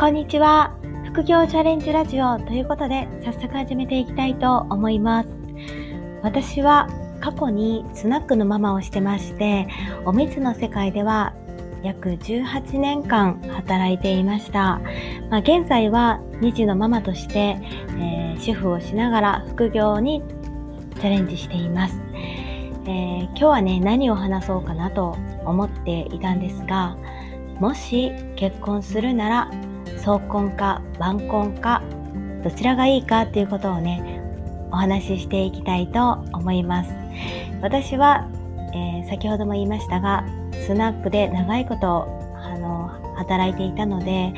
こんにちは。副業チャレンジラジオということで早速始めていきたいと思います。私は過去にスナックのママをしてまして、おむつの世界では約18年間働いていました。まあ、現在は2児のママとして、えー、主婦をしながら副業にチャレンジしています。えー、今日はね、何を話そうかなと思っていたんですが、もし結婚するなら、早婚か晩婚か、どちらがいいかっていうことをね、お話ししていきたいと思います。私は、えー、先ほども言いましたが、スナックで長いことあの働いていたので、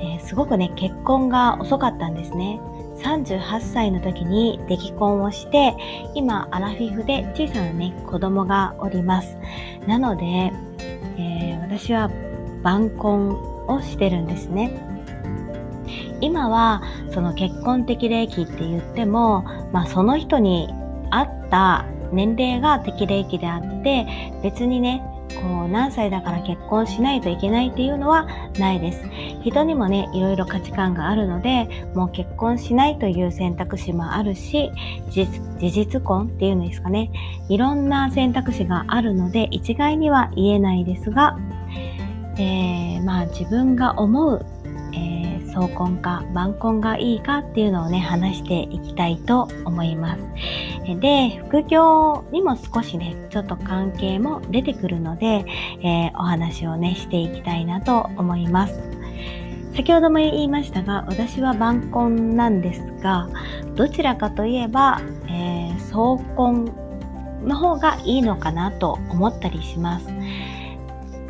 えー、すごくね、結婚が遅かったんですね。38歳の時に出来婚をして、今、アラフィフで小さなね、子供がおります。なので、えー、私は晩婚をしてるんですね。今は、その結婚適齢期って言っても、まあその人に合った年齢が適齢期であって、別にね、こう何歳だから結婚しないといけないっていうのはないです。人にもね、いろいろ価値観があるので、もう結婚しないという選択肢もあるし、事実婚っていうんですかね。いろんな選択肢があるので、一概には言えないですが、えー、まあ自分が思う早婚か晩婚がいいかっていうのをね、話していきたいと思います。で、副業にも少しね、ちょっと関係も出てくるので、えー、お話をね、していきたいなと思います。先ほども言いましたが、私は晩婚なんですが、どちらかといえば、えー、早婚の方がいいのかなと思ったりします。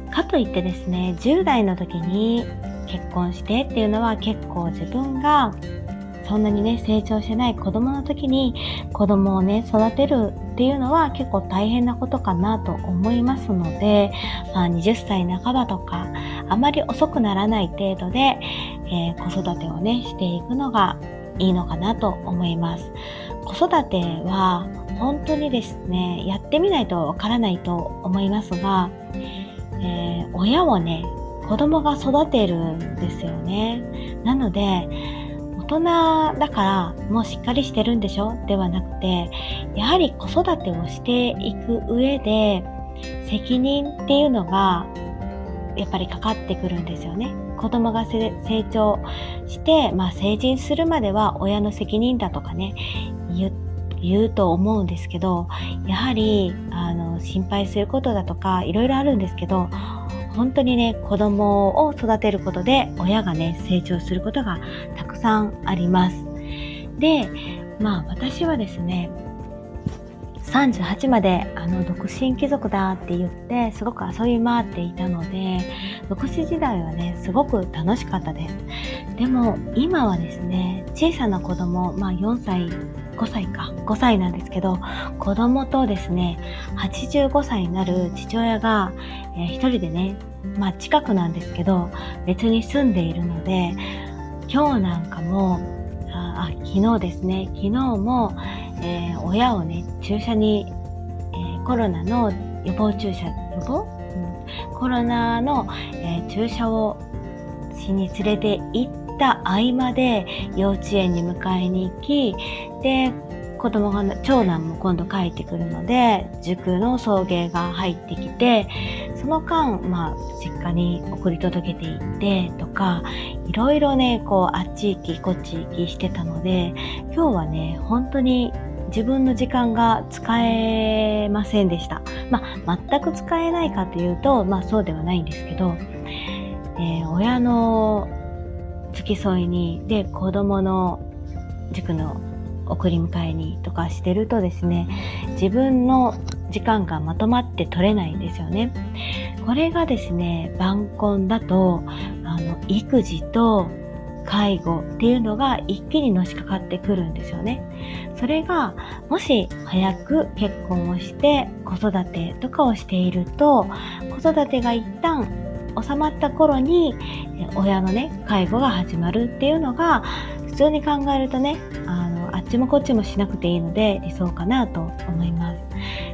かといってですね、10代の時に結婚してっていうのは結構自分がそんなにね、成長してない子供の時に子供をね、育てるっていうのは結構大変なことかなと思いますので、まあ、20歳半ばとか、あまり遅くならない程度で、えー、子育てをね、していくのがいいのかなと思います。子育ては本当にですね、やってみないとわからないと思いますが、えー、親をね、子供が育てるんですよね。なので、大人だからもうしっかりしてるんでしょ？ではなくて、やはり子育てをしていく上で、責任っていうのがやっぱりかかってくるんですよね。子供が成長して、まあ成人するまでは親の責任だとかね、言って言うと思うんですけど、やはり、あの、心配することだとか、いろいろあるんですけど、本当にね、子供を育てることで親がね、成長することがたくさんあります。で、まあ私はですね、38まであの独身貴族だって言ってすごく遊び回っていたので独身時代はねすごく楽しかったです。でも今はですね小さな子供まあ4歳5歳か5歳なんですけど子供とですね85歳になる父親が、えー、一人でねまあ近くなんですけど別に住んでいるので今日なんかもあ昨日ですね昨日もえー、親をね、注射に、えー、コロナの予防注射、予防、うん、コロナの、えー、注射をしに連れて行った合間で幼稚園に迎えに行き、で、子供が、長男も今度帰ってくるので、塾の送迎が入ってきて、その間、まあ、実家に送り届けていってとか、いろいろね、こう、あっち行き、こっち行きしてたので、今日はね、本当に自分の時間が使えませんでした。まあ、全く使えないかというと、まあそうではないんですけど、えー、親の付き添いに、で、子供の塾の送り迎えにとかしてるとですね、自分の時間がまとまって取れないんですよね。これがですね、晩婚だと、あの、育児と介護っていうのが一気にのしかかってくるんですよね。それが、もし早く結婚をして子育てとかをしていると、子育てが一旦収まった頃に、親のね、介護が始まるっていうのが、普通に考えるとね、あの、あっちもこっちもしなくていいので理想かなと思います。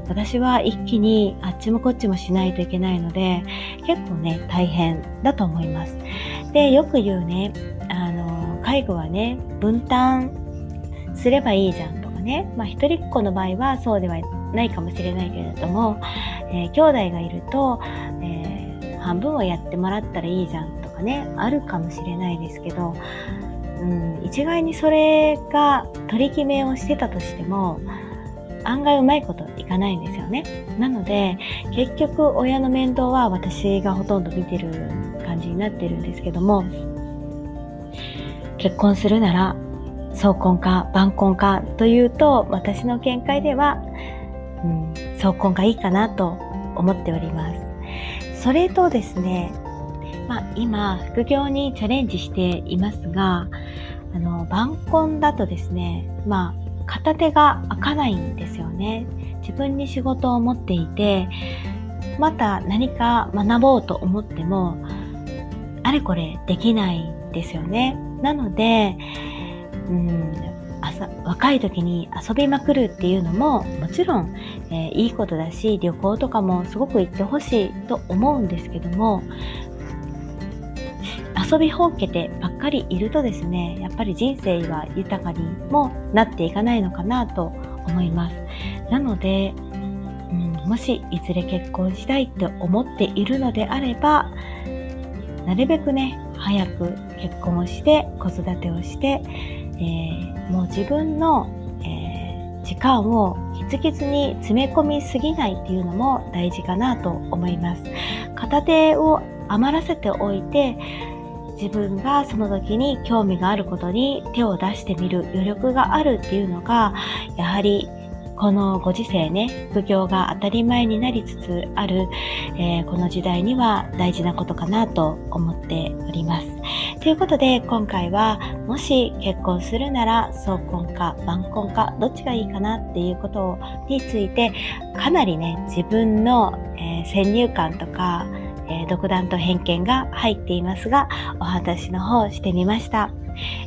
私は一気にあっちもこっちもしないといけないので結構ね大変だと思います。でよく言うねあの介護はね分担すればいいじゃんとかね、まあ、一人っ子の場合はそうではないかもしれないけれども、えー、兄弟がいると、えー、半分はやってもらったらいいじゃんとかねあるかもしれないですけど、うん、一概にそれが取り決めをしてたとしても案外うまいこといかないんですよね。なので結局親の面倒は私がほとんど見てるになってるんですけども結婚するなら早婚か晩婚かというと私の見解では、うん、早婚がいいかなと思っております。それとですね、まあ、今副業にチャレンジしていますがあの晩婚だとですねまあ片手が開かないんですよね。自分に仕事を持っていて、また何か学ぼうと思っても、あれこれできないですよね。なので、うん、朝若い時に遊びまくるっていうのももちろん、えー、いいことだし旅行とかもすごく行ってほしいと思うんですけども遊びほうけてばっかりいるとですねやっぱり人生は豊かにもなっていかないのかなと思いますなので、うん、もしいずれ結婚したいって思っているのであればなるべくね早く結婚をして子育てをして、えー、もう自分の、えー、時間をキツキツに詰め込みすぎないっていうのも大事かなと思います。片手を余らせておいて自分がその時に興味があることに手を出してみる余力があるっていうのがやはりこのご時世ね、副業が当たり前になりつつある、えー、この時代には大事なことかなと思っております。ということで今回はもし結婚するなら早婚か晩婚かどっちがいいかなっていうことについてかなりね自分の、えー、先入観とかえー、独断と偏見が入っていますが、お話の方してみました。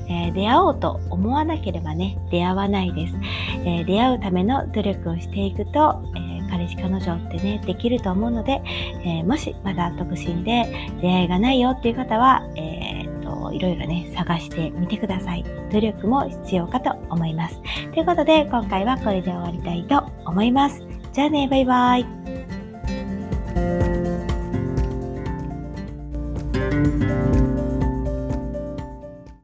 えー、出会おうと思わなければね、出会わないです。えー、出会うための努力をしていくと、え彼氏彼女ってね、できると思うので、えもしまだ独身で出会いがないよっていう方は、えーといろいろね、探してみてください。努力も必要かと思います。ということで、今回はこれで終わりたいと思います。じゃあね、バイバイ。